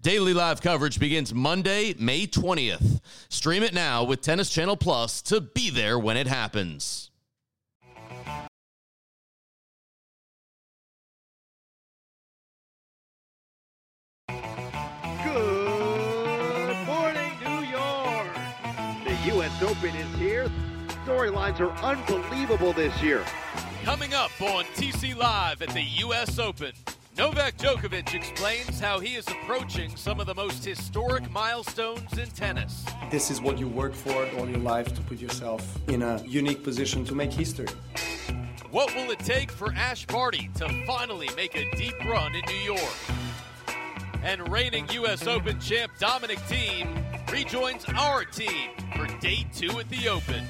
Daily live coverage begins Monday, May 20th. Stream it now with Tennis Channel Plus to be there when it happens. Good morning, New York. The U.S. Open is here. Storylines are unbelievable this year. Coming up on TC Live at the U.S. Open, Novak Djokovic explains how he is approaching some of the most historic milestones in tennis. This is what you work for all your life to put yourself in a unique position to make history. What will it take for Ash Barty to finally make a deep run in New York? And reigning U.S. Open champ Dominic Thiem rejoins our team for day two at the Open.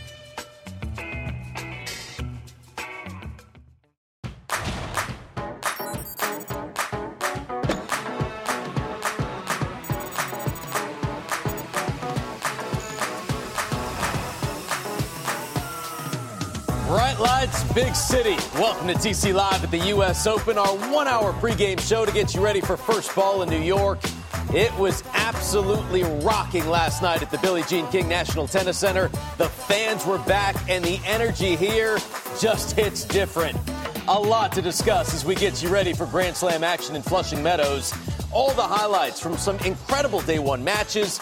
Bright lights, big city. Welcome to TC Live at the U.S. Open, our one hour pregame show to get you ready for first ball in New York. It was absolutely rocking last night at the Billie Jean King National Tennis Center. The fans were back, and the energy here just hits different. A lot to discuss as we get you ready for Grand Slam action in Flushing Meadows. All the highlights from some incredible day one matches.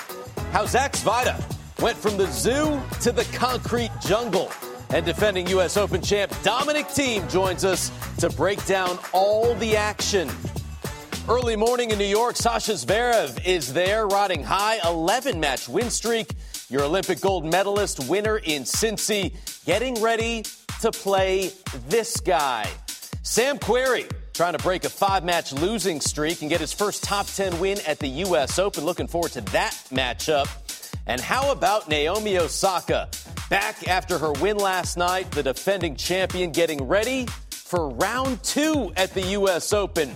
How Zach Svajda went from the zoo to the concrete jungle. And defending U.S. Open champ Dominic Thiem joins us to break down all the action. Early morning in New York, Sasha Zverev is there, riding high 11 match win streak. Your Olympic gold medalist winner in Cincy, getting ready to play this guy. Sam Querrey trying to break a five match losing streak and get his first top 10 win at the U.S. Open. Looking forward to that matchup. And how about Naomi Osaka? Back after her win last night, the defending champion getting ready for round two at the U.S. Open.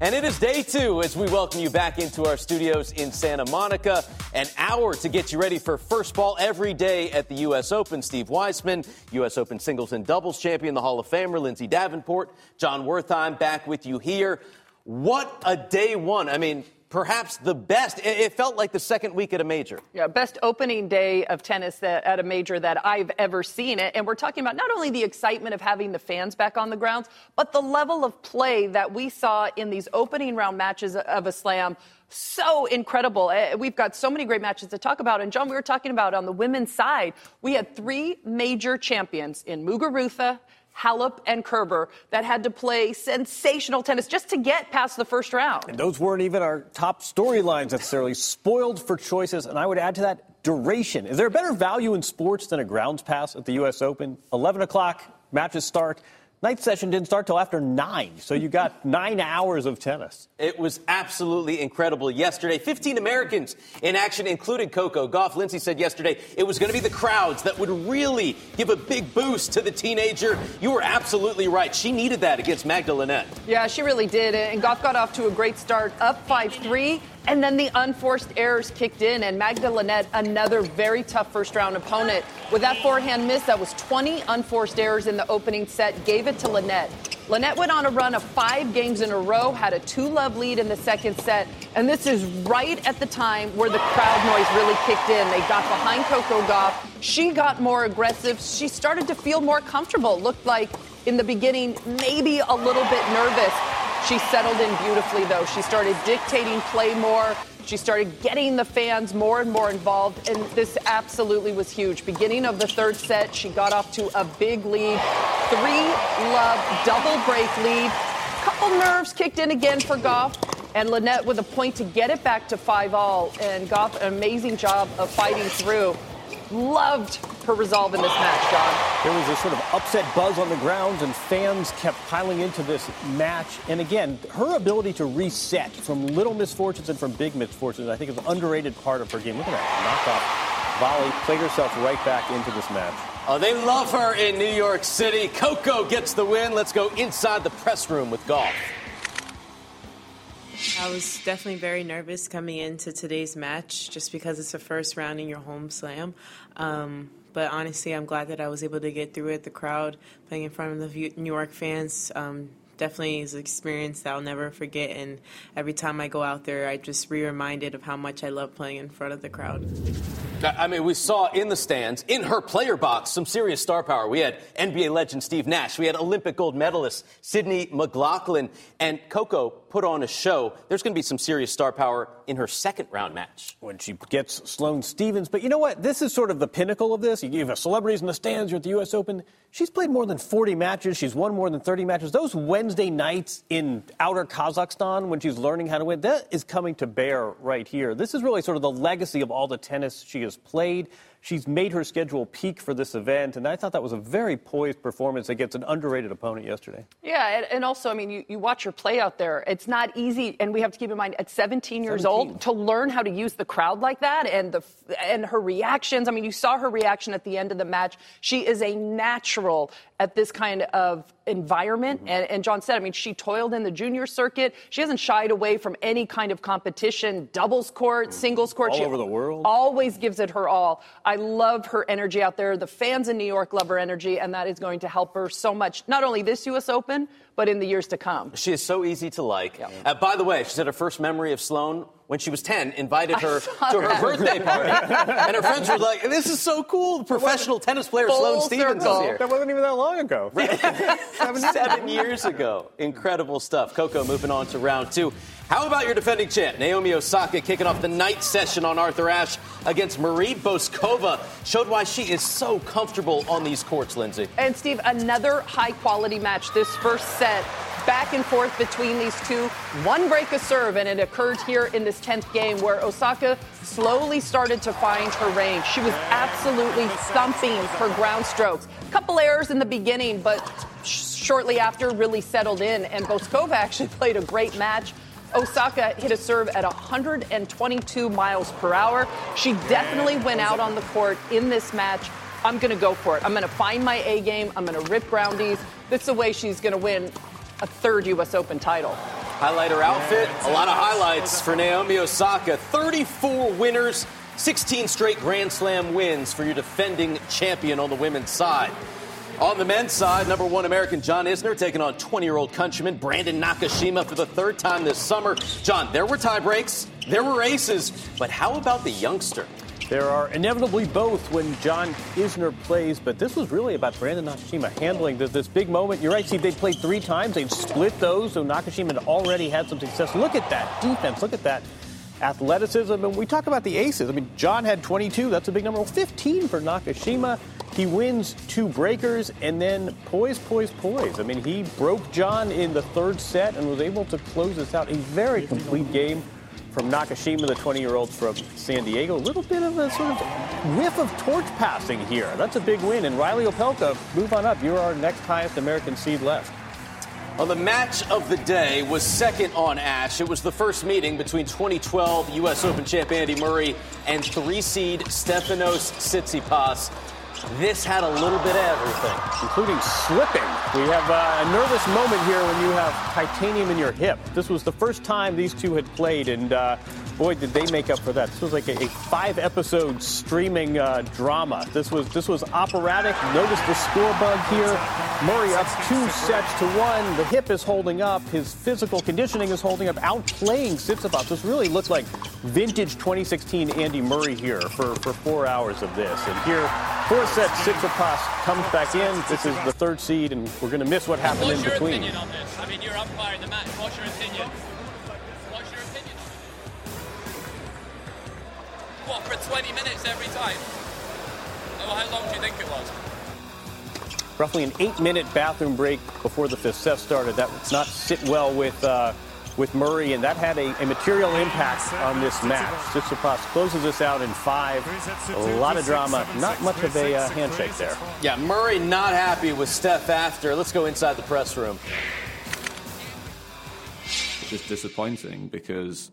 And it is day two as we welcome you back into our studios in Santa Monica. An hour to get you ready for first ball every day at the U.S. Open. Steve Weissman, U.S. Open singles and doubles champion, the Hall of Famer, Lindsay Davenport, Jon Wertheim back with you here. What a day one. I mean, perhaps the best. It felt like the second week at a major. Yeah, best opening day of tennis that, at a major that I've ever seen it. And we're talking about not only the excitement of having the fans back on the grounds, but the level of play that we saw in these opening round matches of a slam. So incredible. Uh, We've got so many great matches to talk about. And John, we were talking about on the women's side, we had three major champions in Muguruza, Halep and Kerber that had to play sensational tennis just to get past the first round. And those weren't even our top storylines necessarily. Spoiled for choices, and I would add to that duration. Is there a better value in sports than a grounds pass at the U.S. Open? 11 o'clock, matches start. Night session didn't start till after nine, so you got nine hours of tennis. It was absolutely incredible yesterday. 15 Americans in action, including Coco Gauff. Lindsay said yesterday it was going to be the crowds that would really give a big boost to the teenager. You were absolutely right. She needed that against Magda Linette. Yeah, she really did. And Gauff got off to a great start, up 5 3. And then the unforced errors kicked in, and Magda Linette, another very tough first round opponent. With that forehand miss, that was 20 unforced errors in the opening set, gave it to Linette. Linette went on a run of five games in a row, had a two love lead in the second set, and this is right at the time where the crowd noise really kicked in. They got behind Coco Gauff. She got more aggressive. She started to feel more comfortable. Looked like in the beginning, maybe a little bit nervous. She settled in beautifully, though. She started dictating play more. She started getting the fans more and more involved, and this absolutely was huge. Beginning of the third set, she got off to a big lead. Three love double break lead. Couple nerves kicked in again for Gauff, and Linette with a point to get it back to five all. And Gauff, an amazing job of fighting through. Loved her resolve in this match, John. There was a sort of upset buzz on the grounds, and fans kept piling into this match. And again, her ability to reset from little misfortunes and from big misfortunes, I think, is an underrated part of her game. Look at that knockoff volley, played herself right back into this match. Oh, they love her in New York City. Coco gets the win. Let's go inside the press room with Gauff. I was definitely very nervous coming into today's match just because it's the first round in your home slam. Um, but honestly, I'm glad that I was able to get through it. The crowd playing in front of the New York fans um, definitely is an experience that I'll never forget. And every time I go out there, I just re reminded of how much I love playing in front of the crowd. I mean, we saw in the stands, in her player box, some serious star power. We had NBA legend Steve Nash. We had Olympic gold medalist Sydney McLaughlin. And Coco put on a show. There's going to be some serious star power in her second round match. When she gets Sloane Stevens. But you know what? This is sort of the pinnacle of this. You have celebrities in the stands. You're at the U.S. Open. She's played more than 40 matches. She's won more than 30 matches. Those Wednesday nights in outer Kazakhstan when she's learning how to win, that is coming to bear right here. This is really sort of the legacy of all the tennis she has played. She's made her schedule peak for this event, and I thought that was a very poised performance against an underrated opponent yesterday. Yeah, and, and also, I mean, you, you watch her play out there. It's not easy, and we have to keep in mind at 17 years 17. old to learn how to use the crowd like that, and the and her reactions. I mean, you saw her reaction at the end of the match. She is a natural at this kind of environment. Mm-hmm. And, and, John said, I mean, she toiled in the junior circuit. She hasn't shied away from any kind of competition, doubles court, mm-hmm. singles court. All she over the world. Always gives it her all. I love her energy out there. The fans in New York love her energy, and that is going to help her so much, not only this U.S. Open, but in the years to come. She is so easy to like. Yeah. Uh, by the way, she said her first memory of Sloane when she was 10, invited her to her birthday party. and her friends were like, this is so cool. Professional tennis player Sloane Stevens is here. That wasn't even that long ago. Seven, Seven years ago. Incredible stuff. Coco moving on to round two. How about your defending champ, Naomi Osaka, kicking off the night session on Arthur Ashe against Marie Bouzkova? Showed why she is so comfortable on these courts, Lindsay. And Steve, another high quality match. This first set back and forth between these two. One break of serve, and it occurred here in this 10th game where Osaka slowly started to find her range. She was absolutely thumping her ground strokes. Couple errors in the beginning, but shortly after really settled in, and Bouzkova actually played a great match. Osaka hit a serve at 122 miles per hour. She definitely went out on the court in this match. I'm going to go for it. I'm going to find my A game. I'm going to rip groundies. This is the way she's going to win a third U.S. Open title. Highlighter outfit, a lot of highlights for Naomi Osaka. 34 winners, 16 straight Grand Slam wins for your defending champion on the women's side. On the men's side, number one American John Isner taking on 20 year old countryman Brandon Nakashima for the third time this summer. John, there were tie breaks, there were aces, but how about the youngster? There are inevitably both when John Isner plays, but this was really about Brandon Nakashima handling this, this big moment. You're right, Steve, they played three times. They've split those, so Nakashima had already had some success. Look at that defense. Look at that athleticism. And we talk about the aces. I mean, John had 22. That's a big number. Well, 15 for Nakashima. He wins two breakers and then poise, poise, poise. I mean, he broke John in the third set and was able to close this out. A very complete game from Nakashima, the 20 year old from San Diego. A little bit of a sort of whiff of torch passing here. That's a big win. And Reilly Opelka, move on up. You're our next highest American seed left. Well, the match of the day was second on Ashe. It was the first meeting between 2012 U.S. Open champ Andy Murray and three seed Stefanos Tsitsipas. This had a little bit of everything, including slipping. We have uh, a nervous moment here when you have titanium in your hip. This was the first time these two had played, and uh, boy, did they make up for that. This was like a, a five-episode streaming uh, drama. This was this was operatic. Notice the score bug here. Murray up two sets to one. The hip is holding up. His physical conditioning is holding up, outplaying Tsitsipas. This really looked like vintage 2016 Andy Murray here for, for four hours of this. And here, four sets, Tsitsipas comes back in. This is the third seed, and we're going to miss what happened What's in between. What's your opinion on this? I mean, you're umpiring the match. What's your opinion? What, for 20 minutes every time? Oh, how long do you think it was? Roughly an eight-minute bathroom break before the fifth set started. That would not sit well with uh, with Murray, and that had a, a material impact on this match. Tsitsipas closes this out in five. A lot of drama, not much of a uh, handshake there. Yeah, Murray not happy with Steph after. Let's go inside the press room. It's just disappointing because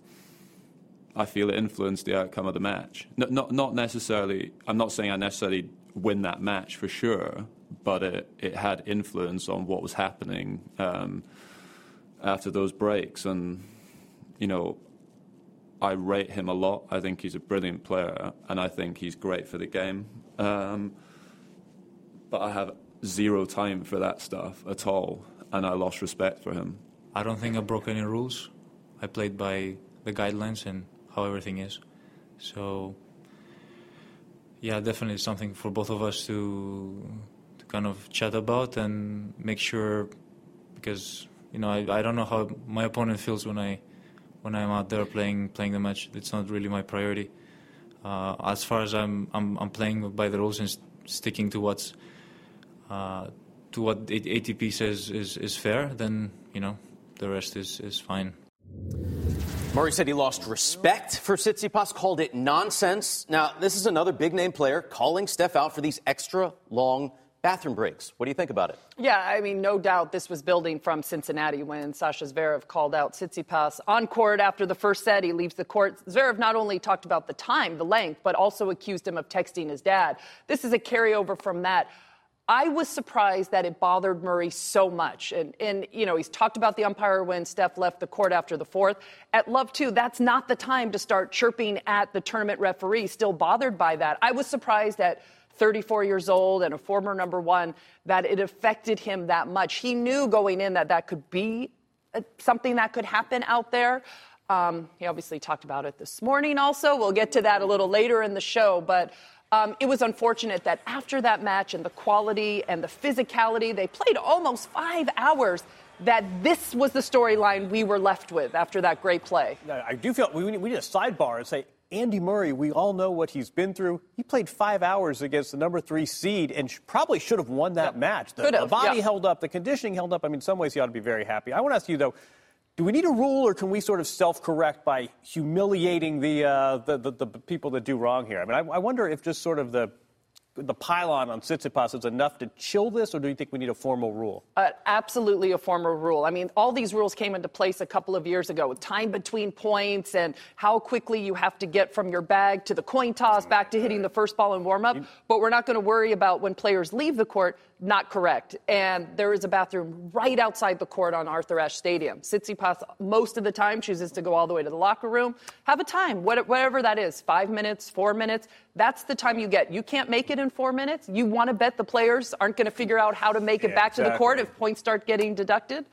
I feel it influenced the outcome of the match. Not, not, not necessarily, I'm not saying I necessarily win that match for sure, but it, it had influence on what was happening um, after those breaks. And, you know, I rate him a lot. I think he's a brilliant player, and I think he's great for the game. Um, but I have zero time for that stuff at all, and I lost respect for him. I don't think I broke any rules. I played by the guidelines and how everything is. So, yeah, definitely something for both of us to, to kind of chat about and make sure, because you know I, I don't know how my opponent feels when I when I'm out there playing playing the match. It's not really my priority. Uh, as far as I'm, I'm I'm playing by the rules and st- sticking to what's uh, to what ATP says is, is fair, then you know the rest is, is fine. Murray said he lost respect for Tsitsipas, called it nonsense. Now, this is another big name player calling Steph out for these extra long bathroom breaks. What do you think about it? Yeah, I mean, no doubt this was building from Cincinnati when Sasha Zverev called out Tsitsipas on court after the first set. He leaves the court. Zverev not only talked about the time, the length, but also accused him of texting his dad. This is a carryover from that. I was surprised that it bothered Murray so much. And, and, you know, he's talked about the umpire when Steph left the court after the fourth. At Love 2, that's not the time to start chirping at the tournament referee, still bothered by that. I was surprised at 34 years old and a former number one that it affected him that much. He knew going in that that could be uh, something that could happen out there. Um, he obviously talked about it this morning also. We'll get to that a little later in the show. But um, it was unfortunate that after that match and the quality and the physicality, they played almost five hours. That this was the storyline we were left with after that great play. I do feel we, we need a sidebar and say Andy Murray, we all know what he's been through. He played five hours against the number three seed and sh- probably should have won that match. The, the body held up, the conditioning held up. I mean, in some ways, he ought to be very happy. I want to ask you, though, do we need a rule, or can we sort of self-correct by humiliating the, uh, the, the, the, people that do wrong here? I mean, I, I wonder if just sort of the the pylon on Tsitsipas is enough to chill this, or do you think we need a formal rule? Uh, absolutely a formal rule. I mean, all these rules came into place a couple of years ago with time between points and how quickly you have to get from your bag to the coin toss back to hitting the first ball in warm up. But we're not going to worry about when players leave the court not correct. And there is a bathroom right outside the court on Arthur Ashe Stadium. Tsitsipas most of the time chooses to go all the way to the locker room. Have a time, whatever that is, five minutes, four minutes. That's the time you get. You can't make it in four minutes. You want to bet the players aren't going to figure out how to make it Yeah, back to the court if points start getting deducted.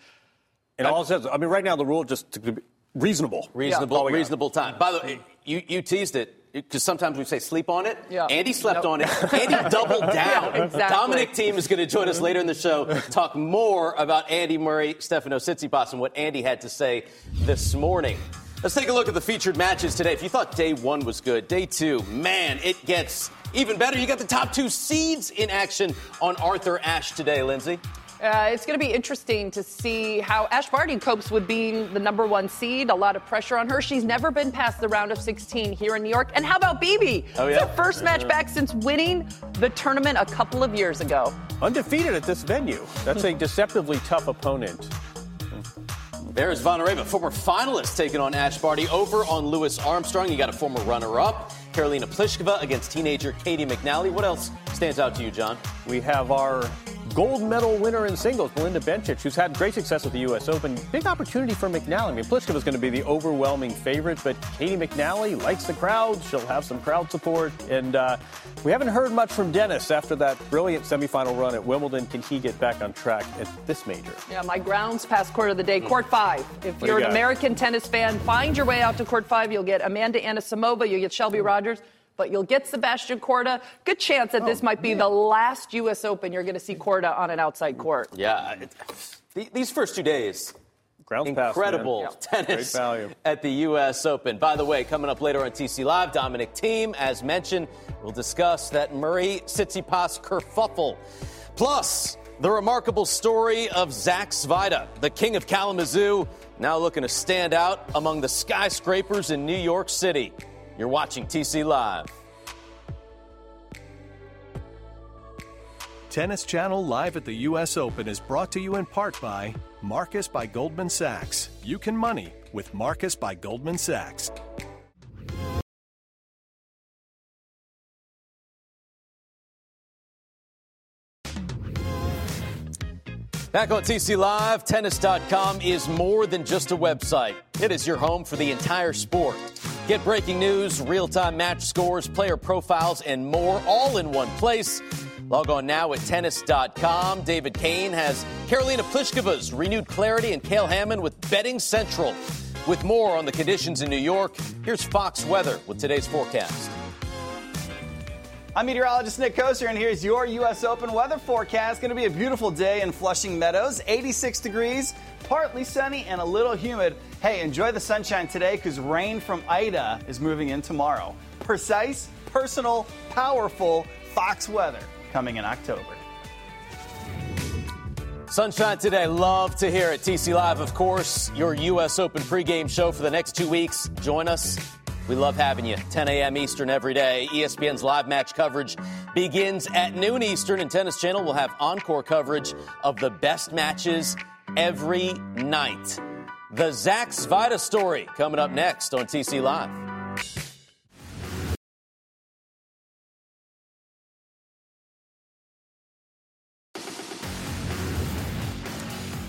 And all it says, I mean, right now the rule just to be reasonable. Reasonable, All we got. reasonable time. By the way, you, you teased it because sometimes we say sleep on it. Yeah. Andy slept Nope. on it. Andy doubled down. Yeah, exactly. Dominic Thiem is going to join us later in the show. Talk more about Andy Murray, Stefano Tsitsipas, and what Andy had to say this morning. Let's take a look at the featured matches today. If you thought day one was good, day two, man, it gets even better. You got the top two seeds in action on Arthur Ashe today, Lindsay. Uh, it's going to be interesting to see how Ash Barty copes with being the number one seed. A lot of pressure on her. She's never been past the round of 16 here in New York. And how about BB? Oh, It's yeah? her first match back since winning the tournament a couple of years ago. Undefeated at this venue. That's a deceptively tough opponent. There's Zvonareva, former finalist, taking on Ash Barty over on Louis Armstrong. You got a former runner-up, Karolina Pliskova against teenager Caty McNally. What else stands out to you, John? We have our gold medal winner in singles, Belinda Bencic, who's had great success at the U.S. Open. Big opportunity for McNally. I mean, Pliskova is going to be the overwhelming favorite, but Caty McNally likes the crowd. She'll have some crowd support. And uh, we haven't heard much from Denis after that brilliant semifinal run at Wimbledon. Can he get back on track at this major? Yeah, my grounds past court of the day, court five. If What you're you an? American tennis fan, find your way out to court five. You'll get Amanda Anisimova, you'll get Shelby Rogers, but you'll get Sebastian Korda. Good chance that this oh, might be the last U.S. Open you're going to see Korda on an outside court. Yeah, these first two days, Grounds incredible man. tennis Great value. at the U.S. Open. By the way, coming up later on TC Live, Dominic Thiem, as mentioned, we'll discuss that Murray Tsitsipas kerfuffle. Plus, the remarkable story of Zach Svajda, the king of Kalamazoo, now looking to stand out among the skyscrapers in New York City. You're watching TC Live. Tennis Channel Live at the U.S. Open is brought to you in part by Marcus by Goldman Sachs. You can money with Marcus by Goldman Sachs. Back on TC Live, tennis.com is more than just a website. It is your home for the entire sport. Get breaking news, real time match scores, player profiles, and more all in one place. Log on now at tennis.com. David Kane has Karolina Pliskova's renewed clarity and Cale Hammond with Betting Central. With more on the conditions in New York, here's Fox Weather with today's forecast. I'm meteorologist Nick Kosir, and here's your U.S. Open weather forecast. Going to be a beautiful day in Flushing Meadows, 86 degrees, partly sunny and a little humid. Hey, enjoy the sunshine today because rain from Ida is moving in tomorrow. Precise, personal, powerful Fox weather coming in October. Sunshine today. Love to hear it. TC Live, of course, your U.S. Open pregame show for the next two weeks. Join us. We love having you. 10 a.m. Eastern every day. ESPN's live match coverage begins at noon Eastern, and Tennis Channel will have encore coverage of the best matches every night. The Zach Svajda story coming up next on TC Live.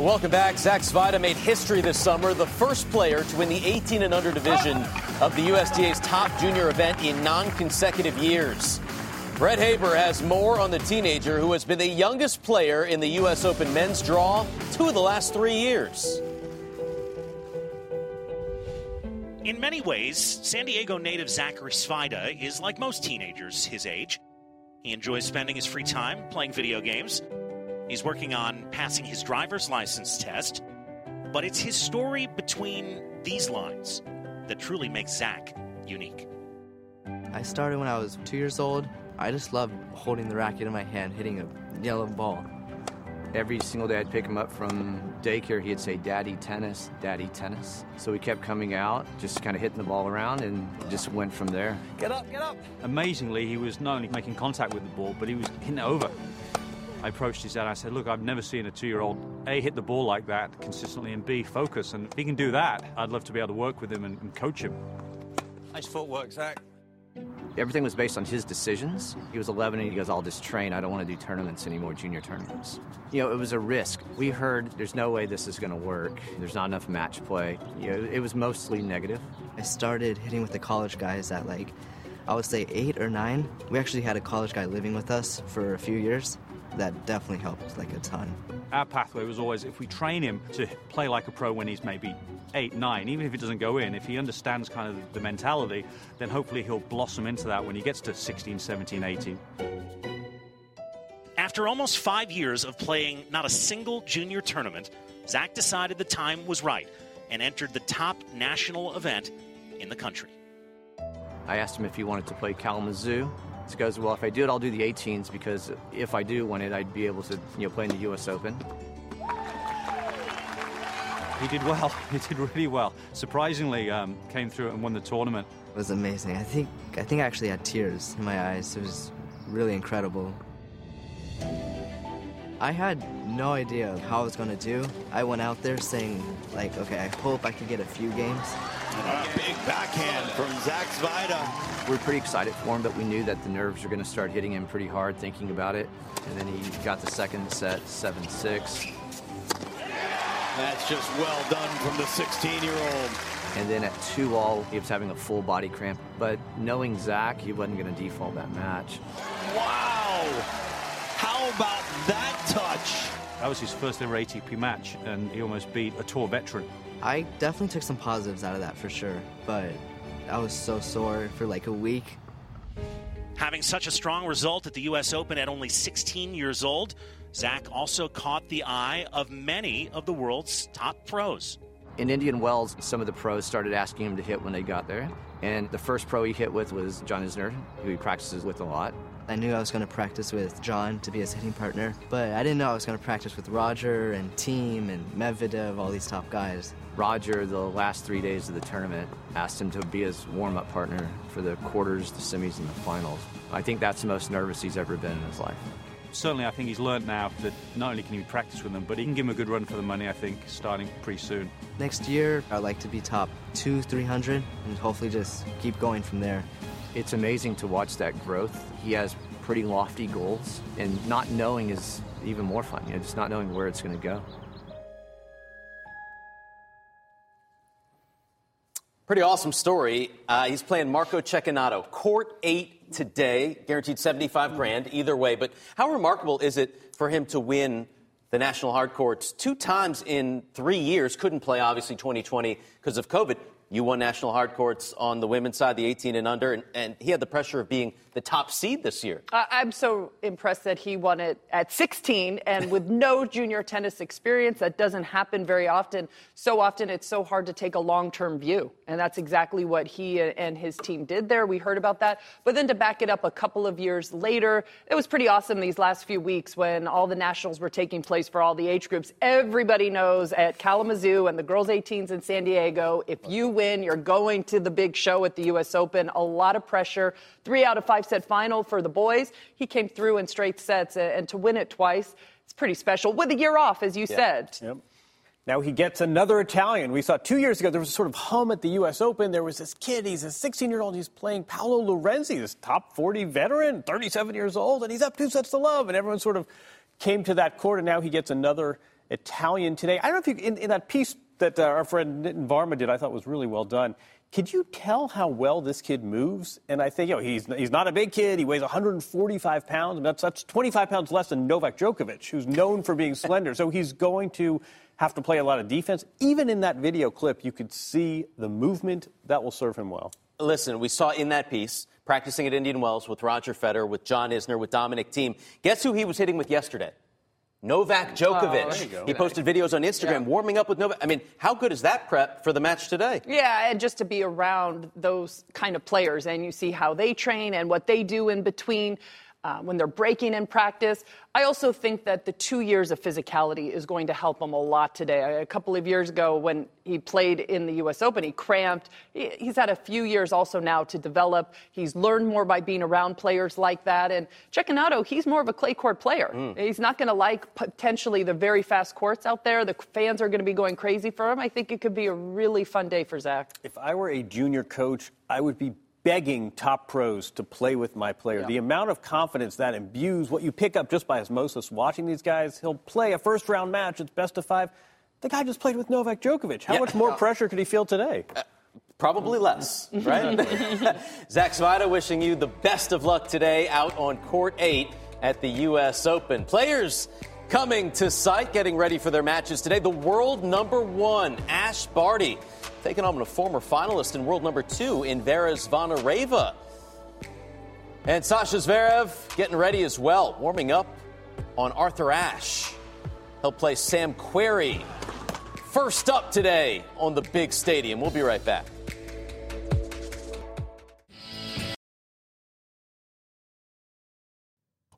Welcome back. Zach Svajda made history this summer, the first player to win the 18 and under division of the USTA's top junior event in non consecutive years. Brett Haber has more on the teenager who has been the youngest player in the U.S. Open men's draw two of the last three years. In many ways, San Diego native Zachary Svajda is like most teenagers his age. He enjoys spending his free time playing video games He's working on passing his driver's license test, but it's his story between these lines that truly makes Zach unique. I started when I was two years old. I just loved holding the racket in my hand, hitting a yellow ball. Every single day I'd pick him up from daycare, he'd say, Daddy tennis, Daddy tennis. So we kept coming out, just kind of hitting the ball around, and just went from there. Get up, get up. Amazingly, he was not only making contact with the ball, but he was hitting it over. I approached his dad. I said, "Look, I've never seen a two-year-old a hit the ball like that consistently, and b focus. And if he can do that, I'd love to be able to work with him and, and coach him." Nice footwork, Zach. Everything was based on his decisions. He was 11 and he goes, I'll just train. I don't want to do tournaments anymore, junior tournaments. You know, it was a risk. We heard there's no way this is going to work. There's not enough match play. You know, it was mostly negative. I started hitting with the college guys at like, I would say eight or nine. We actually had a college guy living with us for a few years that definitely helped like a ton. Our pathway was always if we train him to play like a pro when he's maybe eight, nine, even if it doesn't go in, if he understands kind of the mentality, then hopefully he'll blossom into that when he gets to 16, 17, 18. After almost five years of playing not a single junior tournament, Zach decided the time was right and entered the top national event in the country. I asked him if he wanted to play Kalamazoo. He goes, well, if I do it, I'll do the 18s because if I do win it, I'd be able to, you know, play in the U.S. Open. He did well. He did really well. Surprisingly, um, came through and won the tournament. It was amazing. I think I think I actually had tears in my eyes. It was really incredible. I had no idea how I was going to do. I went out there saying, like, okay, I hope I can get a few games. A big backhand from Zach Svajda. We are pretty excited for him, but we knew that the nerves were going to start hitting him pretty hard thinking about it. And then he got the second set, 7-6. That's just well done from the 16-year-old. And then at 2 all, he was having a full body cramp. But knowing Zach, he wasn't going to default that match. Wow! How about that touch? That was his first ever ATP match, and he almost beat a tour veteran. I definitely took some positives out of that for sure, but I was so sore for like a week. Having such a strong result at the U.S. Open at only 16 years old, Zach also caught the eye of many of the world's top pros. In Indian Wells, some of the pros started asking him to hit when they got there. And the first pro he hit with was John Isner, who he practices with a lot. I knew I was going to practice with John to be his hitting partner, but I didn't know I was going to practice with Roger and Thiem and Medvedev, all these top guys. Roger, the last three days of the tournament, asked him to be his warm up partner for the quarters, the semis, and the finals. I think that's the most nervous he's ever been in his life. Certainly, I think he's learned now that not only can he practice with them, but he can give him a good run for the money, I think, starting pretty soon. Next year, I'd like to be top two, 300, and hopefully just keep going from there. It's amazing to watch that growth. He has pretty lofty goals, and not knowing is even more fun. You know, just not knowing where it's going to go. Pretty awesome story. Uh, he's playing Marco Cecchinato. Court eight today, guaranteed 75 grand either way. But how remarkable is it for him to win the National Hard Courts two times in three years? Couldn't play, obviously, 2020 because of COVID. You won national hard courts on the women's side, the 18 and under, and, and he had the pressure of being the top seed this year. I'm so impressed that he won it at 16 and with no junior tennis experience. That doesn't happen very often. So often it's so hard to take a long term view. And that's exactly what he and his team did there. We heard about that. But then to back it up a couple of years later, it was pretty awesome these last few weeks when all the nationals were taking place for all the age groups. Everybody knows at Kalamazoo and the girls 18s in San Diego, if you win, you're going to the big show at the U.S. Open. A lot of pressure. Three out of five set final for the boys. He came through in straight sets, and to win it twice, it's pretty special. With a year off, as you Yeah. said. Yep. Now he gets another Italian. We saw two years ago there was a sort of hum at the U.S. Open. There was this kid. He's a 16 year old. He's playing Paolo Lorenzi, this top 40 veteran, 37 years old, and he's up two sets to love. And everyone sort of came to that court, and now he gets another Italian today. I don't know if you in, in that piece that uh, our friend Nitin Varma did, I thought was really well done. Could you tell how well this kid moves? And I think, you know, he's, he's not a big kid. He weighs 145 pounds. That's, that's 25 pounds less than Novak Djokovic, who's known for being slender. So he's going to have to play a lot of defense. Even in that video clip, you could see the movement that will serve him well. Listen, we saw in that piece, practicing at Indian Wells with Roger Federer, with John Isner, with Dominic Thiem. Guess who he was hitting with yesterday? Novak oh, Djokovic. Oh, you go. he posted videos on Instagram warming up with Novak. I mean, how good is that prep for the match today? Yeah, and just to be around those kind of players and you see how they train and what they do in between uh, when they're breaking in practice. I also think that the two years of physicality is going to help him a lot today. A couple of years ago, when he played in the U.S. Open, he cramped. He's had a few years also now to develop. He's learned more by being around players like that. And Cecchinato, he's more of a clay court player. He's not going to like potentially the very fast courts out there. The fans are going to be going crazy for him. I think it could be a really fun day for Zach. If I were a junior coach, I would be begging top pros to play with my player. Yeah. The amount of confidence that imbues what you pick up just by osmosis watching these guys. He'll play a first round match, it's best of five. The guy just played with Novak Djokovic. How Yeah. much more pressure could he feel today? Uh, probably less, right? Zach Svajda wishing you the best of luck today out on court eight at the U.S. Open. Players coming to site, getting ready for their matches today. The world number one, Ash Barty, taking on a former finalist and world number two in Vera Zvonareva. And Sasha Zverev getting ready as well, warming up on Arthur Ashe. He'll play Sam Querrey first up today on the big stadium. We'll be right back.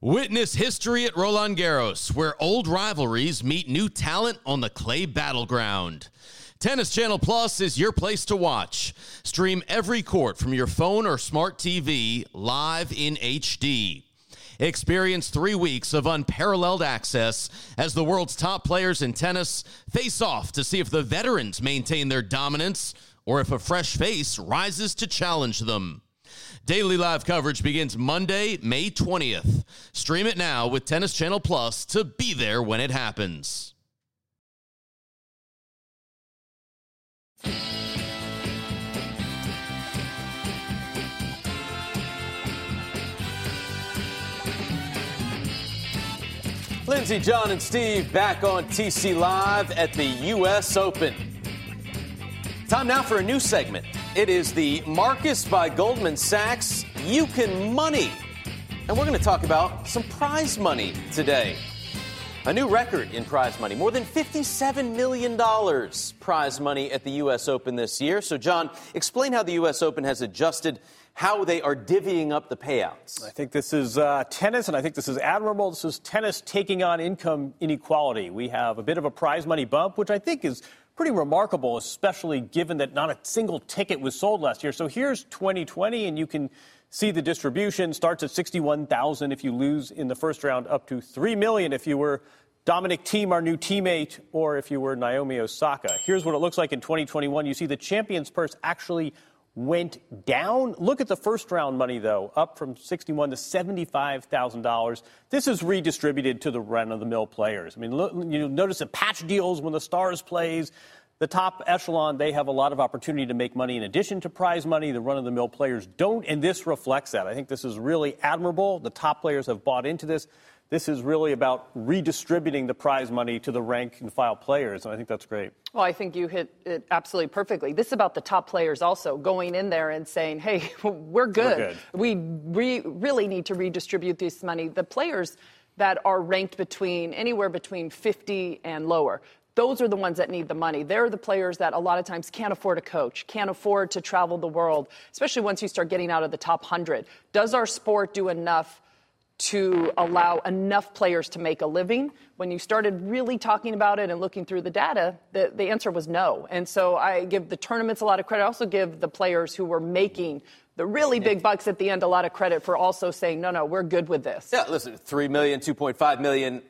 Witness history at Roland Garros, where old rivalries meet new talent on the clay battleground. Tennis Channel Plus is your place to watch. Stream every court from your phone or smart TV live in HD. Experience three weeks of unparalleled access as the world's top players in tennis face off to see if the veterans maintain their dominance or if a fresh face rises to challenge them. Daily live coverage begins Monday, May 20th. Stream it now with Tennis Channel Plus to be there when it happens. Lindsay, John, and Steve back on TC Live at the U.S. Open. Time now for a new segment. It is the Marcus by Goldman Sachs You Can Money. And we're going to talk about some prize money today. A new record in prize money, more than $57 million prize money at the U.S. Open this year. So, John, explain how the U.S. Open has adjusted how they are divvying up the payouts. I think this is uh, tennis, and I think this is admirable. This is tennis taking on income inequality. We have a bit of a prize money bump, which I think is pretty remarkable, especially given that not a single ticket was sold last year. So here's 2020, and you can see the distribution starts at 61,000 if you lose in the first round, up to 3 million if you were Dominic Thiem, our new teammate, or if you were Naomi Osaka. Here's what it looks like in 2021. You see the champion's purse actually went down. Look at the first round money, though, up from 61 to $75,000. This is redistributed to the run of the mill players. I mean, look, you notice the patch deals when the Stars plays. The top echelon, they have a lot of opportunity to make money in addition to prize money. The run of the mill players don't, and this reflects that. I think this is really admirable. The top players have bought into this. This is really about redistributing the prize money to the rank and file players, and I think that's great. Well, I think you hit it absolutely perfectly. This is about the top players also going in there and saying, hey, we're good. We're good. We re- really need to redistribute this money. The players that are ranked between anywhere between 50 and lower, those are the ones that need the money. They're the players that a lot of times can't afford a coach, can't afford to travel the world, especially once you start getting out of the top 100. Does our sport do enough to allow enough players to make a living? When you started really talking about it and looking through the data, the, the answer was no. And so I give the tournaments a lot of credit. I also give the players who were making the really big bucks at the end a lot of credit for also saying, no, no, we're good with this. Yeah, listen, 3 million, 2.5 million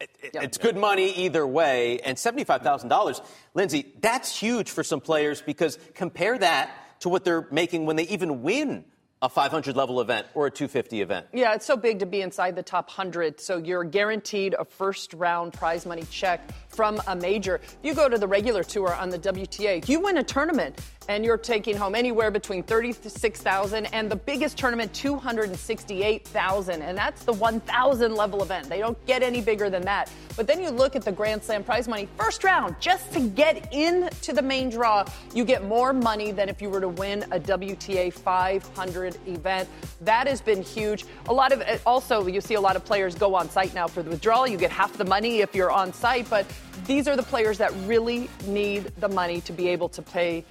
it, yep. It's good money either way. And $75,000, Lindsay, that's huge for some players because compare that to what they're making when they even win a 500 level event or a 250 event. Yeah, it's so big to be inside the top 100. So you're guaranteed a first round prize money check from a major. You go to the regular tour on the WTA, you win a tournament and you're taking home anywhere between 36,000 and the biggest tournament 268,000 and that's the 1,000 level event. They don't get any bigger than that. But then you look at the Grand Slam prize money, first round, just to get into the main draw, you get more money than if you were to win a WTA 500 event. That has been huge. A lot of also you see a lot of players go on site now for the withdrawal. You get half the money if you're on site, but these are the players that really need the money to be able to pay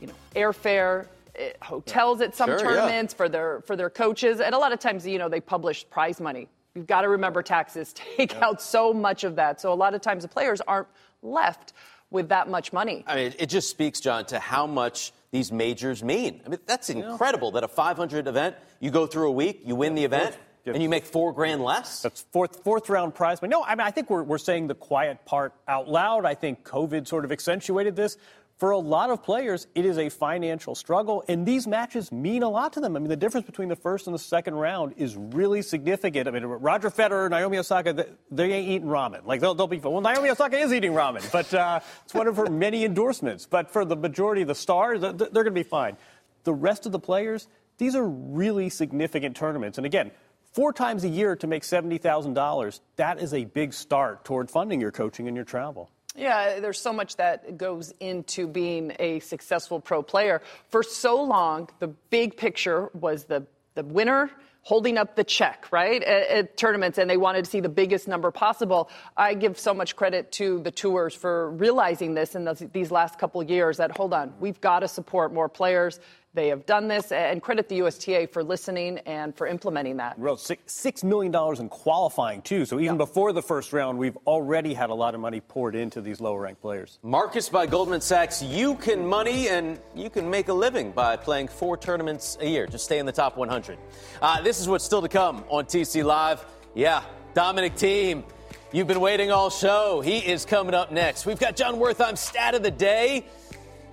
you know, airfare, eh, hotels at some sure, tournaments yeah. for their for their coaches, and a lot of times, you know, they publish prize money. You've got to remember taxes take out so much of that. So a lot of times the players aren't left with that much money. I mean, it just speaks, John, to how much these majors mean. I mean, that's incredible yeah. that a 500 event, you go through a week, you win the event. And you make four grand less? That's fourth fourth round prize money. No, I mean I think we're we're saying the quiet part out loud. I think COVID sort of accentuated this for a lot of players, it is a financial struggle, and these matches mean a lot to them. I mean, the difference between the first and the second round is really significant. I mean, Roger Federer, Naomi Osaka, they ain't eating ramen. Like, they'll, they'll be, well, Naomi Osaka is eating ramen, but uh, it's one of her many endorsements. But for the majority of the stars, they're, they're going to be fine. The rest of the players, these are really significant tournaments. And again, four times a year to make $70,000, that is a big start toward funding your coaching and your travel. Yeah, there's so much that goes into being a successful pro player. For so long, the big picture was the, the winner holding up the check, right, at, at, tournaments, and they wanted to see the biggest number possible. I give so much credit to the tours for realizing this in these last couple of years that, hold on, we've got to support more players. They have done this, and credit the USTA for listening and for implementing that. Wrote six million dollars in qualifying too. So even yeah. before the first round, we've already had a lot of money poured into these lower-ranked players. Marcus by Goldman Sachs. You can money and you can make a living by playing four tournaments a year. Just stay in the top 100. Uh, this is what's still to come on TC Live. Yeah, Dominic Thiem. You've been waiting all show. He is coming up next. We've got Jon Wertheim stat of the day.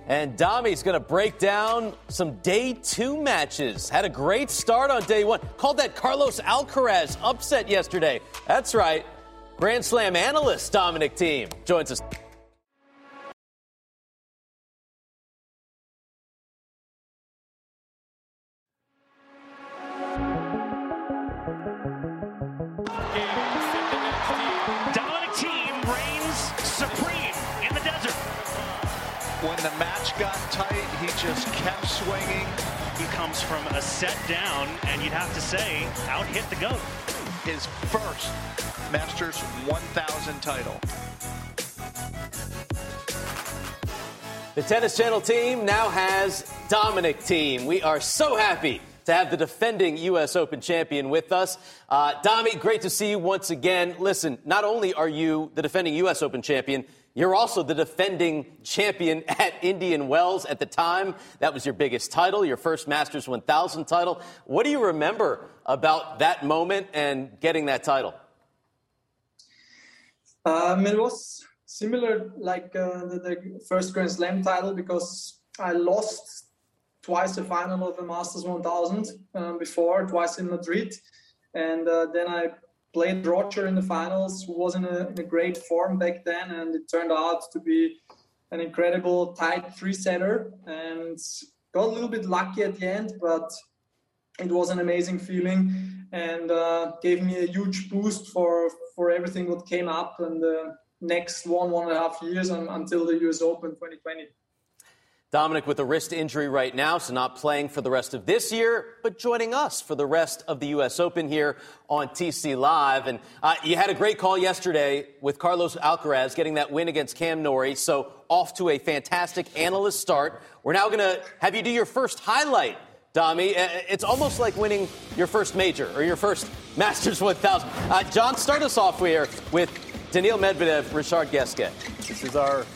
And Dami's going to break down some day two matches. Had a great start on day one. Called that Carlos Alcaraz upset yesterday. That's right. Grand Slam analyst Dominic Thiem joins us. From a set down, and you'd have to say, out hit the GOAT. His first Masters 1000 title. The Tennis Channel team now has Dominic Thiem. We are so happy to have the defending U.S. Open champion with us. Uh, Dami, great to see you once again. Listen, not only are you the defending U.S. Open champion, you're also the defending champion at Indian Wells at the time. That was your biggest title, your first Masters 1000 title. What do you remember about that moment and getting that title? Um, it was similar like uh, the, the, first Grand Slam title because I lost twice the final of the Masters 1000 um, before, twice in Madrid, and uh, then I played Roger in the finals, who was in a, in a great form back then, and it turned out to be an incredible tight three setter and got a little bit lucky at the end, but it was an amazing feeling and uh, gave me a huge boost for for everything that came up in the next one one and a half years until the US Open 2020. Dominic with a wrist injury right now, so not playing for the rest of this year, but joining us for the rest of the U.S. Open here on TC Live. And uh, you had a great call yesterday with Carlos Alcaraz getting that win against Cam Norrie, so off to a fantastic analyst start. We're now going to have you do your first highlight, Domi. Uh, it's almost like winning your first major or your first Masters 1000. Uh, John, start us off here with Daniil Medvedev, Richard Gasquet. This is our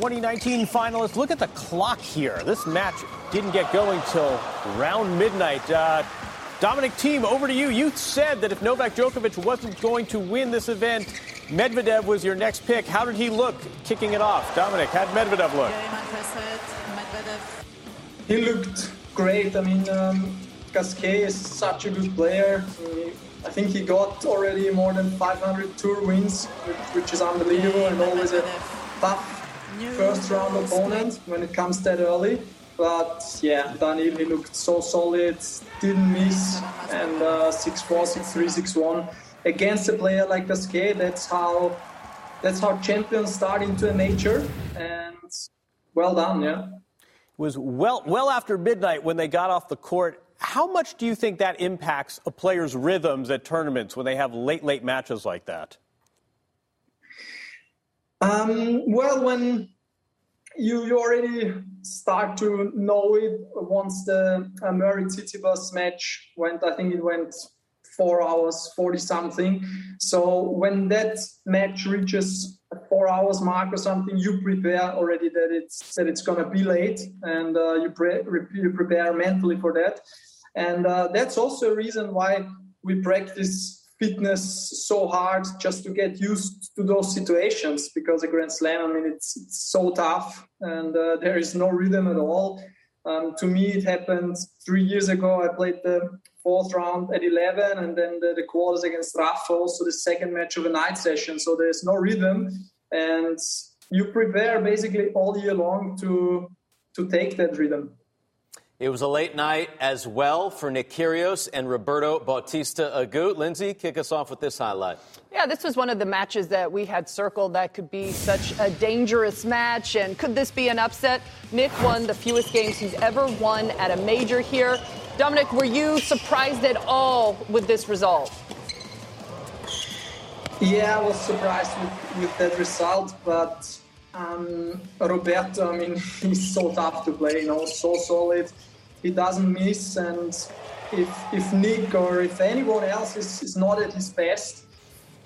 2019 finalists. Look at the clock here. This match didn't get going till round midnight. Uh, Dominic Thiem, over to you. You said that if Novak Djokovic wasn't going to win this event, Medvedev was your next pick. How did he look kicking it off? Dominic, how did Medvedev look? He looked great. I mean, um, Gasquet is such a good player. I think he got already more than 500 tour wins, which is unbelievable and always a tough first round opponent when it comes that early. But yeah, Daniil, he looked so solid, didn't miss, and uh, 6-4, 6-3, 6-1 against a player like Gasquet. That's how that's how champions start into a major, and well done, yeah. It was well well after midnight when they got off the court. How much do you think that impacts a player's rhythms at tournaments when they have late late matches like that? Um, well, when you, you already start to know it once the uh, Murray Tsitsipas match went, I think it went four hours, 40 something. So when that match reaches four hours mark or something, you prepare already that it's that it's gonna be late, and uh, you, pre- you prepare mentally for that. And uh, that's also a reason why we practice fitness so hard just to get used to those situations because a Grand Slam, I mean, it's, it's so tough and uh, there is no rhythm at all. Um, to me, it happened three years ago. I played the fourth round at 11 and then the, the quarters against Rafa, also the second match of a night session. So there's no rhythm and you prepare basically all year long to to take that rhythm. It was a late night as well for Nick Kyrgios and Roberto Bautista Agut. Lindsay, kick us off with this highlight. Yeah, this was one of the matches that we had circled that could be such a dangerous match. And could this be an upset? Nick won the fewest games he's ever won at a major here. Dominic, were you surprised at all with this result? Yeah, I was surprised with, with that result, but um, Roberto, I mean, he's so tough to play, you know, so solid he doesn't miss. And if, if Nick or if anyone else is, is not at his best,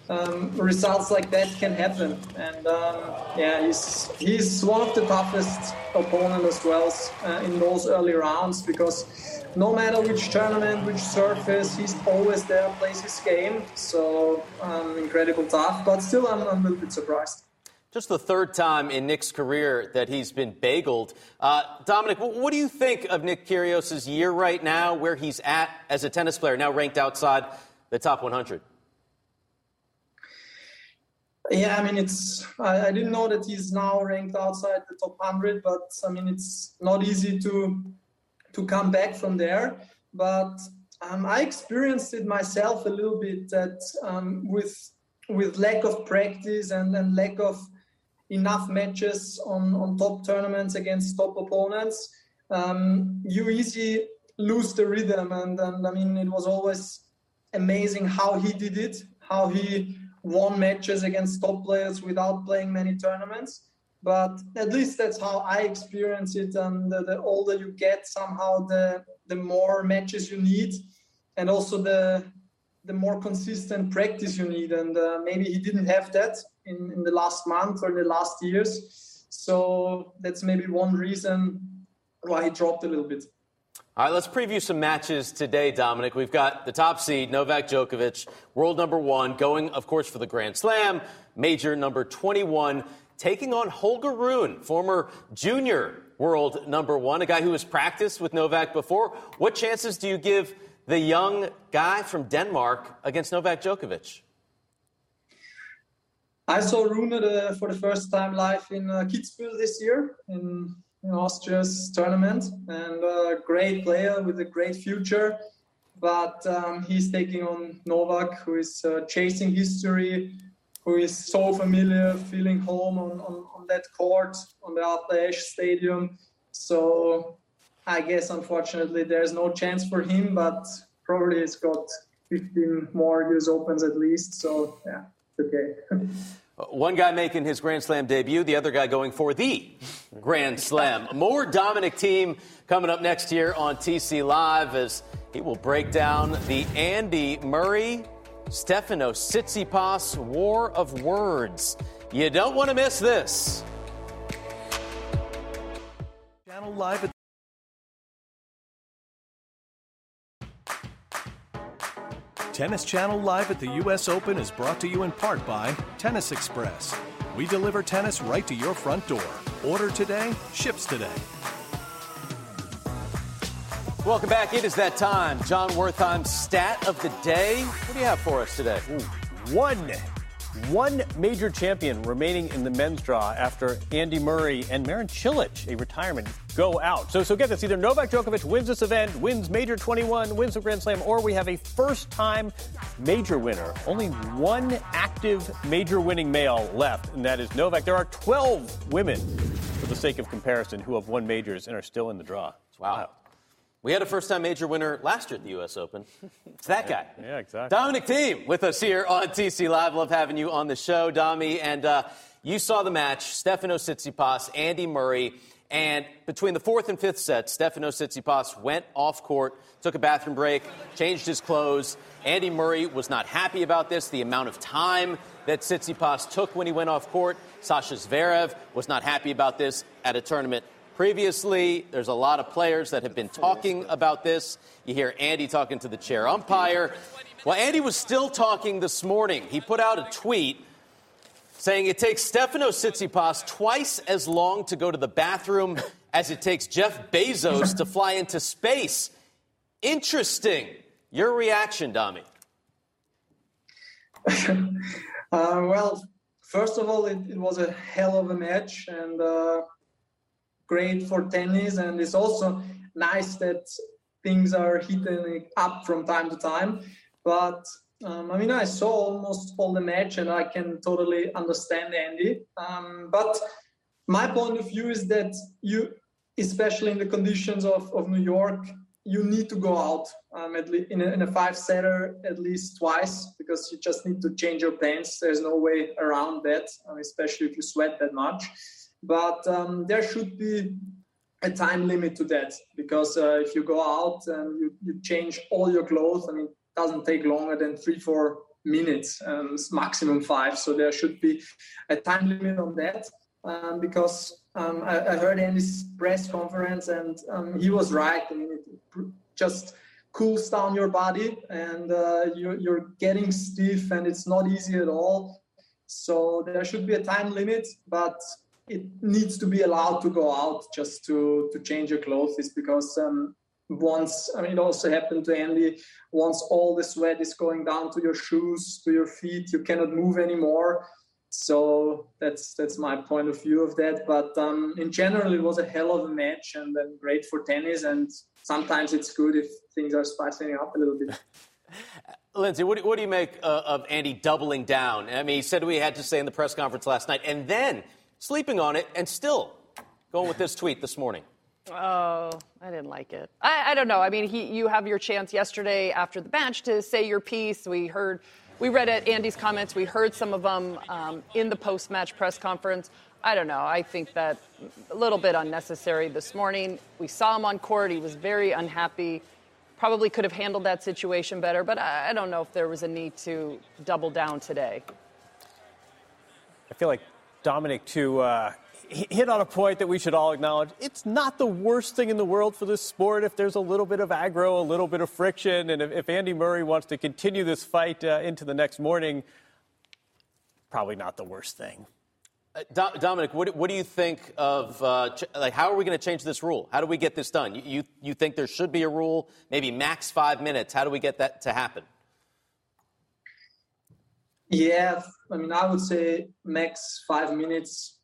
um, results like that can happen. And um, yeah, he's he's one of the toughest opponents as well uh, in those early rounds because no matter which tournament, which surface, he's always there, plays his game. So um, incredible tough, but still, I'm, I'm a little bit surprised. Just the third time in Nick's career that he's been bageled. Uh, Dominic, what do you think of Nick Kyrgios' year right now, where he's at as a tennis player, now ranked outside the top 100? Yeah, I mean, it's. I, I, didn't know that he's now ranked outside the top 100, but I mean, it's not easy to to come back from there. But um, I experienced it myself a little bit that um, with with lack of practice and, and lack of enough matches on, on top tournaments against top opponents, um, you easily lose the rhythm. And, and I mean, it was always amazing how he did it, how he won matches against top players without playing many tournaments. But at least that's how I experience it. And the, the older you get, somehow the the more matches you need, and also the the more consistent practice you need. And uh, maybe he didn't have that in, in the last month or in the last years. So that's maybe one reason why he dropped a little bit. All right, let's preview some matches today, Dominic. We've got the top seed, Novak Djokovic, world number one, going, of course, for the Grand Slam, major number 21, taking on Holger Rune, former junior world number one, a guy who has practiced with Novak before. What chances do you give the young guy from Denmark against Novak Djokovic? I saw Rune the, for the first time live in uh, Kitzbühel this year in, in Austria's tournament, and a great player with a great future. But um, he's taking on Novak, who is uh, chasing history, who is so familiar, feeling home on, on, on that court, on the Atla Stadium. So I guess unfortunately there's no chance for him, but probably he's got 15 more US Opens at least. So yeah, okay. Uh, one guy making his Grand Slam debut, the other guy going for the Grand Slam. More Dominic Thiem coming up next year on TC Live as he will break down the Andy Murray Stefano Tsitsipas War of Words. You don't want to miss this. Channel Live Tennis Channel Live at the U.S. Open is brought to you in part by Tennis Express. We deliver tennis right to your front door. Order today, ships today. Welcome back. It is that time. Jon Wertheim stat of the day. What do you have for us today? Ooh, one one major champion remaining in the men's draw after Andy Murray and Marin Cilic, a retirement, go out. So, so get this: either Novak Djokovic wins this event, wins Major 21, wins the Grand Slam, or we have a first-time major winner. Only one active major winning male left, and that is Novak. There are 12 women, for the sake of comparison, who have won majors and are still in the draw. wow. wow. We had a first time major winner last year at the U.S. Open. It's that guy. Yeah, exactly. Dominic Thiem with us here on TC Live. Love having you on the show, Domi. And uh, you saw the match Stefano Tsitsipas, Andy Murray. And between the fourth and fifth set, Stefano Tsitsipas went off court, took a bathroom break, changed his clothes. Andy Murray was not happy about this, the amount of time that Tsitsipas took when he went off court. Sasha Zverev was not happy about this at a tournament Previously, there's a lot of players that have been talking about this. You hear Andy talking to the chair umpire. Well, Andy was still talking this morning. He put out a tweet saying it takes Stefano Tsitsipas twice as long to go to the bathroom as it takes Jeff Bezos to fly into space. Interesting. Your reaction, Domi? uh, well, first of all, it, it, was a hell of a match, and uh, great for tennis, and it's also nice that things are heating up from time to time. But um, I mean, I saw almost all the match, and I can totally understand Andy. Um, but my point of view is that you, especially in the conditions of, of New York, you need to go out um, at least in a, in a five setter at least twice because you just need to change your pants. There's no way around that, um, especially if you sweat that much but um, there should be a time limit to that because uh, if you go out and you, you change all your clothes, I mean, it doesn't take longer than three, four minutes, um, maximum five. So there should be a time limit on that um, because um, I, I, heard Andy's press conference and um, he was right. I mean, it just cools down your body and uh, you're, you're getting stiff and it's not easy at all. So there should be a time limit, but it needs to be allowed to go out just to to change your clothes is because um, once I mean it also happened to Andy once all the sweat is going down to your shoes to your feet you cannot move anymore. So that's that's my point of view of that. But um, in general it was a hell of a match and then great for tennis. And sometimes it's good if things are spicing up a little bit. Lindsay, what do, what do you make uh, of Andy doubling down? I mean, he said we had to say in the press conference last night, and then sleeping on it, and still going with this tweet this morning. Oh, I didn't like it. I, I don't know. I mean, he, you have your chance yesterday after the match to say your piece. We heard, we read at Andy's comments. We heard some of them um, in the post-match press conference. I don't know. I think that a little bit unnecessary this morning. We saw him on court. He was very unhappy. Probably could have handled that situation better, but I, I don't know if there was a need to double down today. I feel like Dominic, to uh, hit on a point that we should all acknowledge. It's not the worst thing in the world for this sport if there's a little bit of aggro, a little bit of friction, and if, if Andy Murray wants to continue this fight uh, into the next morning, probably not the worst thing. Uh, Do- Dominic, what, what, do you think of uh, ch- like how are we going to change this rule? How do we get this done? You, you, you think there should be a rule, maybe max five minutes? How do we get that to happen? Yeah, I mean, I would say max five minutes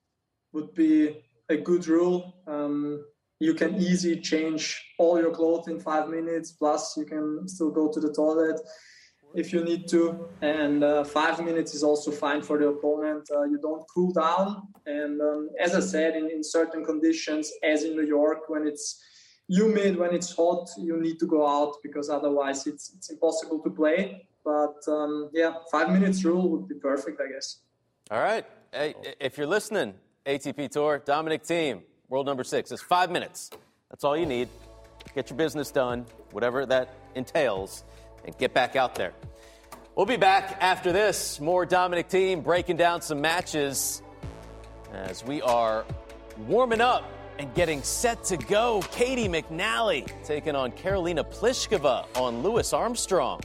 would be a good rule. Um, you can easily change all your clothes in five minutes. Plus, you can still go to the toilet if you need to. And uh, five minutes is also fine for the opponent. Uh, you don't cool down. And um, as I said, in, in certain conditions, as in New York, when it's humid, when it's hot, you need to go out because otherwise it's, it's impossible to play. But um, yeah, five minutes rule would be perfect, I guess. All right. Hey, if you're listening, ATP Tour, Dominic Thiem, world number six, it's five minutes. That's all you need. Get your business done, whatever that entails, and get back out there. We'll be back after this. More Dominic Thiem breaking down some matches as we are warming up and getting set to go. Caty McNally taking on Karolina Pliskova on Louis Armstrong.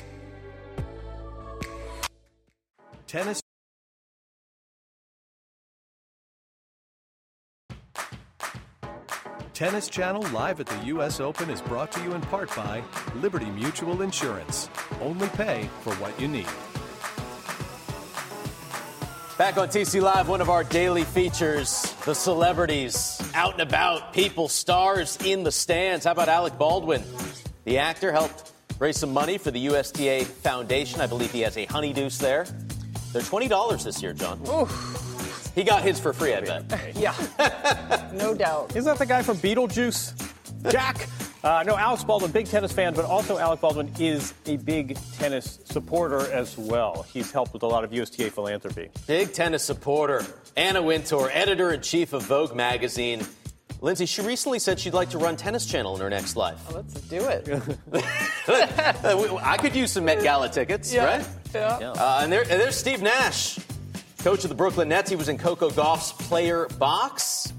Tennis. Tennis Channel live at the U.S. Open is brought to you in part by Liberty Mutual Insurance. Only pay for what you need. Back on TC Live, one of our daily features the celebrities out and about, people, stars in the stands. How about Alec Baldwin? The actor helped raise some money for the USTA Foundation. I believe he has a honeydeuce there. They're $20 this year, John. Oof. He got his for free, I bet. yeah. no doubt. Isn't that the guy from Beetlejuice? Jack? Uh, no, Alex Baldwin, big tennis fan, but also Alec Baldwin is a big tennis supporter as well. He's helped with a lot of USTA philanthropy. Big tennis supporter. Anna Wintour, editor in chief of Vogue magazine. Lindsay, she recently said she'd like to run Tennis Channel in her next life. Oh, let's do it. I could use some Met Gala tickets, yeah. right? Yeah. Uh, and, there, and there's Steve Nash, coach of the Brooklyn Nets. He was in Coco Gauff's player box.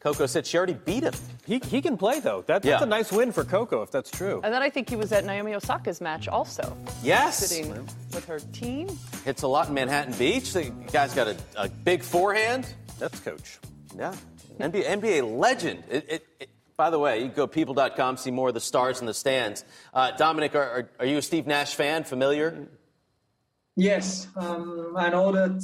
Coco said she already beat him. He, he can play, though. That, that's Yeah. a nice win for Coco, if that's true. And then I think he was at Naomi Osaka's match also. Yes. Sitting with her team. Hits a lot in Manhattan Beach. The guy's got a, a big forehand. That's coach. Yeah. NBA, NBA legend. It, it, it, by the way, you can go people.com, see more of the stars in the stands. Uh, Dominic, are, are, are you a Steve Nash fan? Familiar? Yes, um, I know that.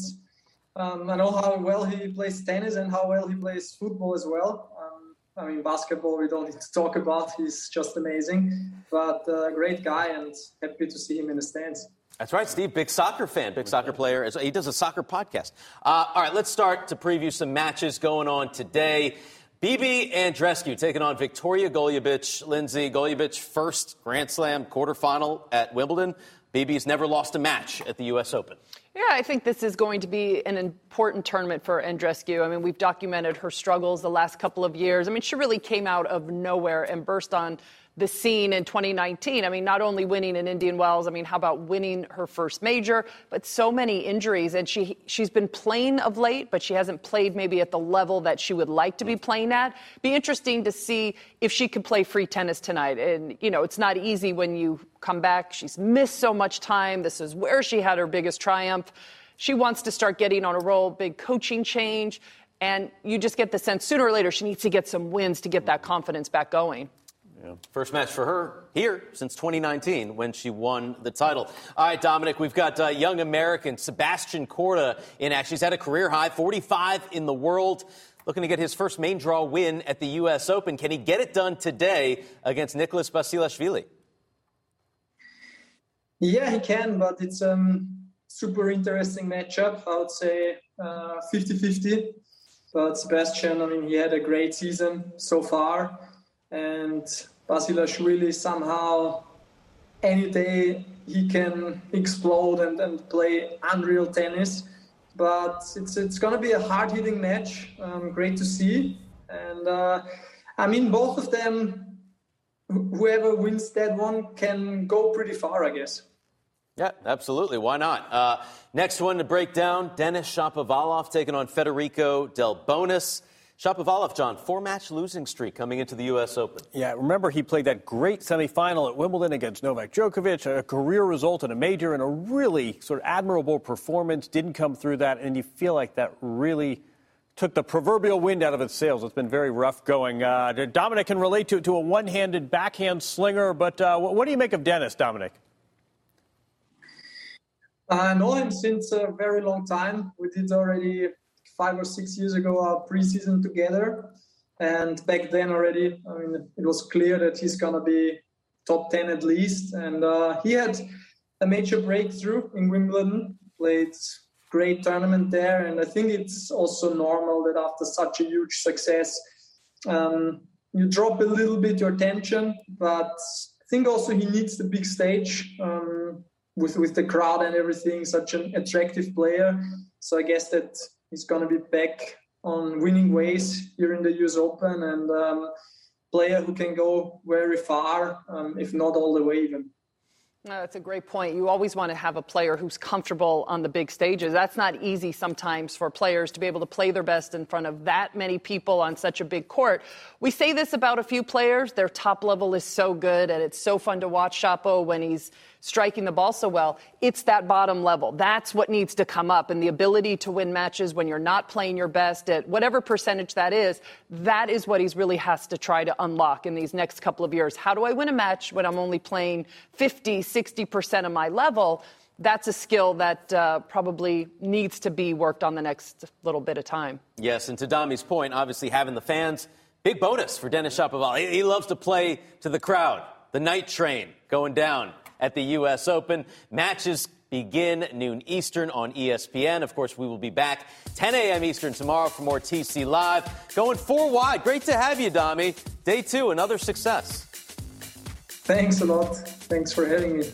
Um, I know how well he plays tennis and how well he plays football as well. Um, I mean, basketball we don't need to talk about. He's just amazing, but uh, great guy and happy to see him in the stands. That's right, Steve. Big soccer fan, big soccer player. He does a soccer podcast. Uh, all right, let's start to preview some matches going on today. BB Andreescu taking on Victoria Golubic. Lindsay Golubic, first Grand Slam quarterfinal at Wimbledon. BB's never lost a match at the U.S. Open. Yeah, I think this is going to be an important tournament for Andreescu. I mean, we've documented her struggles the last couple of years. I mean, she really came out of nowhere and burst on the scene in 2019. I mean, not only winning in Indian Wells, I mean, how about winning her first major, but so many injuries. And she, she's been playing of late, but she hasn't played maybe at the level that she would like to be playing at. Be interesting to see if she could play free tennis tonight. And, you know, it's not easy when you come back. She's missed so much time. This is where she had her biggest triumph. She wants to start getting on a roll, big coaching change. And you just get the sense sooner or later she needs to get some wins to get that confidence back going. First match for her here since 2019 when she won the title. All right, Dominic, we've got uh, young American Sebastian Korda in action. He's had a career high, 45 in the world, looking to get his first main draw win at the U.S. Open. Can he get it done today against Nicholas Basilashvili? Yeah, he can, but it's a um, super interesting matchup. I would say uh, 50-50. But Sebastian, I mean, he had a great season so far, and Basilashvili somehow any day he can explode and, and play unreal tennis. But it's it's going to be a hard hitting match. Um, great to see, and uh, I mean both of them. wh- Whoever wins that one can go pretty far, I guess. Yeah, absolutely. Why not? Uh, next one to break down Denis Shapovalov taking on Federico Del Bonis. Shapovalov, John, four match losing streak coming into the U.S. Open. Yeah, remember he played that great semifinal at Wimbledon against Novak Djokovic, a career result in a major, and a really sort of admirable performance. Didn't come through that, and you feel like that really took the proverbial wind out of its sails. It's been very rough going. Uh, Dominic can relate to, to a one handed backhand slinger, but uh, what do you make of Denis, Dominic? I know him since a very long time. We did already five or six years ago our preseason together. And back then already, I mean, it was clear that he's going to be top 10 at least. And uh, he had a major breakthrough in Wimbledon, played great tournament there. And I think it's also normal that after such a huge success, um, you drop a little bit your tension. But I think also he needs the big stage. Um, with with the crowd and everything, such an attractive player. So I guess that he's going to be back on winning ways here in the US Open and um, player who can go very far, um, if not all the way even. No, that's a great point. You always want to have a player who's comfortable on the big stages. That's not easy sometimes for players to be able to play their best in front of that many people on such a big court. We say this about a few players. Their top level is so good, and it's so fun to watch Shapo when he's striking the ball so well. It's that bottom level. That's what needs to come up. And the ability to win matches when you're not playing your best at whatever percentage that is, that is what he's really has to try to unlock in these next couple of years. How do I win a match when I'm only playing 50, 60% of my level? That's a skill that uh, probably needs to be worked on the next little bit of time. Yes, and to Domi's point, obviously having the fans, big bonus for Denis Shapovalov. He, he loves to play to the crowd. The night train going down at the U.S. Open. Matches begin noon Eastern on ESPN. Of course, we will be back 10 a.m. Eastern tomorrow for more TC Live. Going four wide. Great to have you, Domi. Day two, another success. Thanks a lot. Thanks for having me.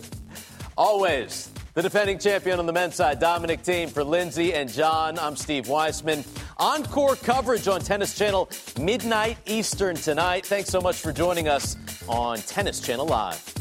Always. The defending champion on the men's side, Dominic Thiem, for Lindsay and John. I'm Steve Weissman. Encore coverage on Tennis Channel, midnight Eastern tonight. Thanks so much for joining us on Tennis Channel Live.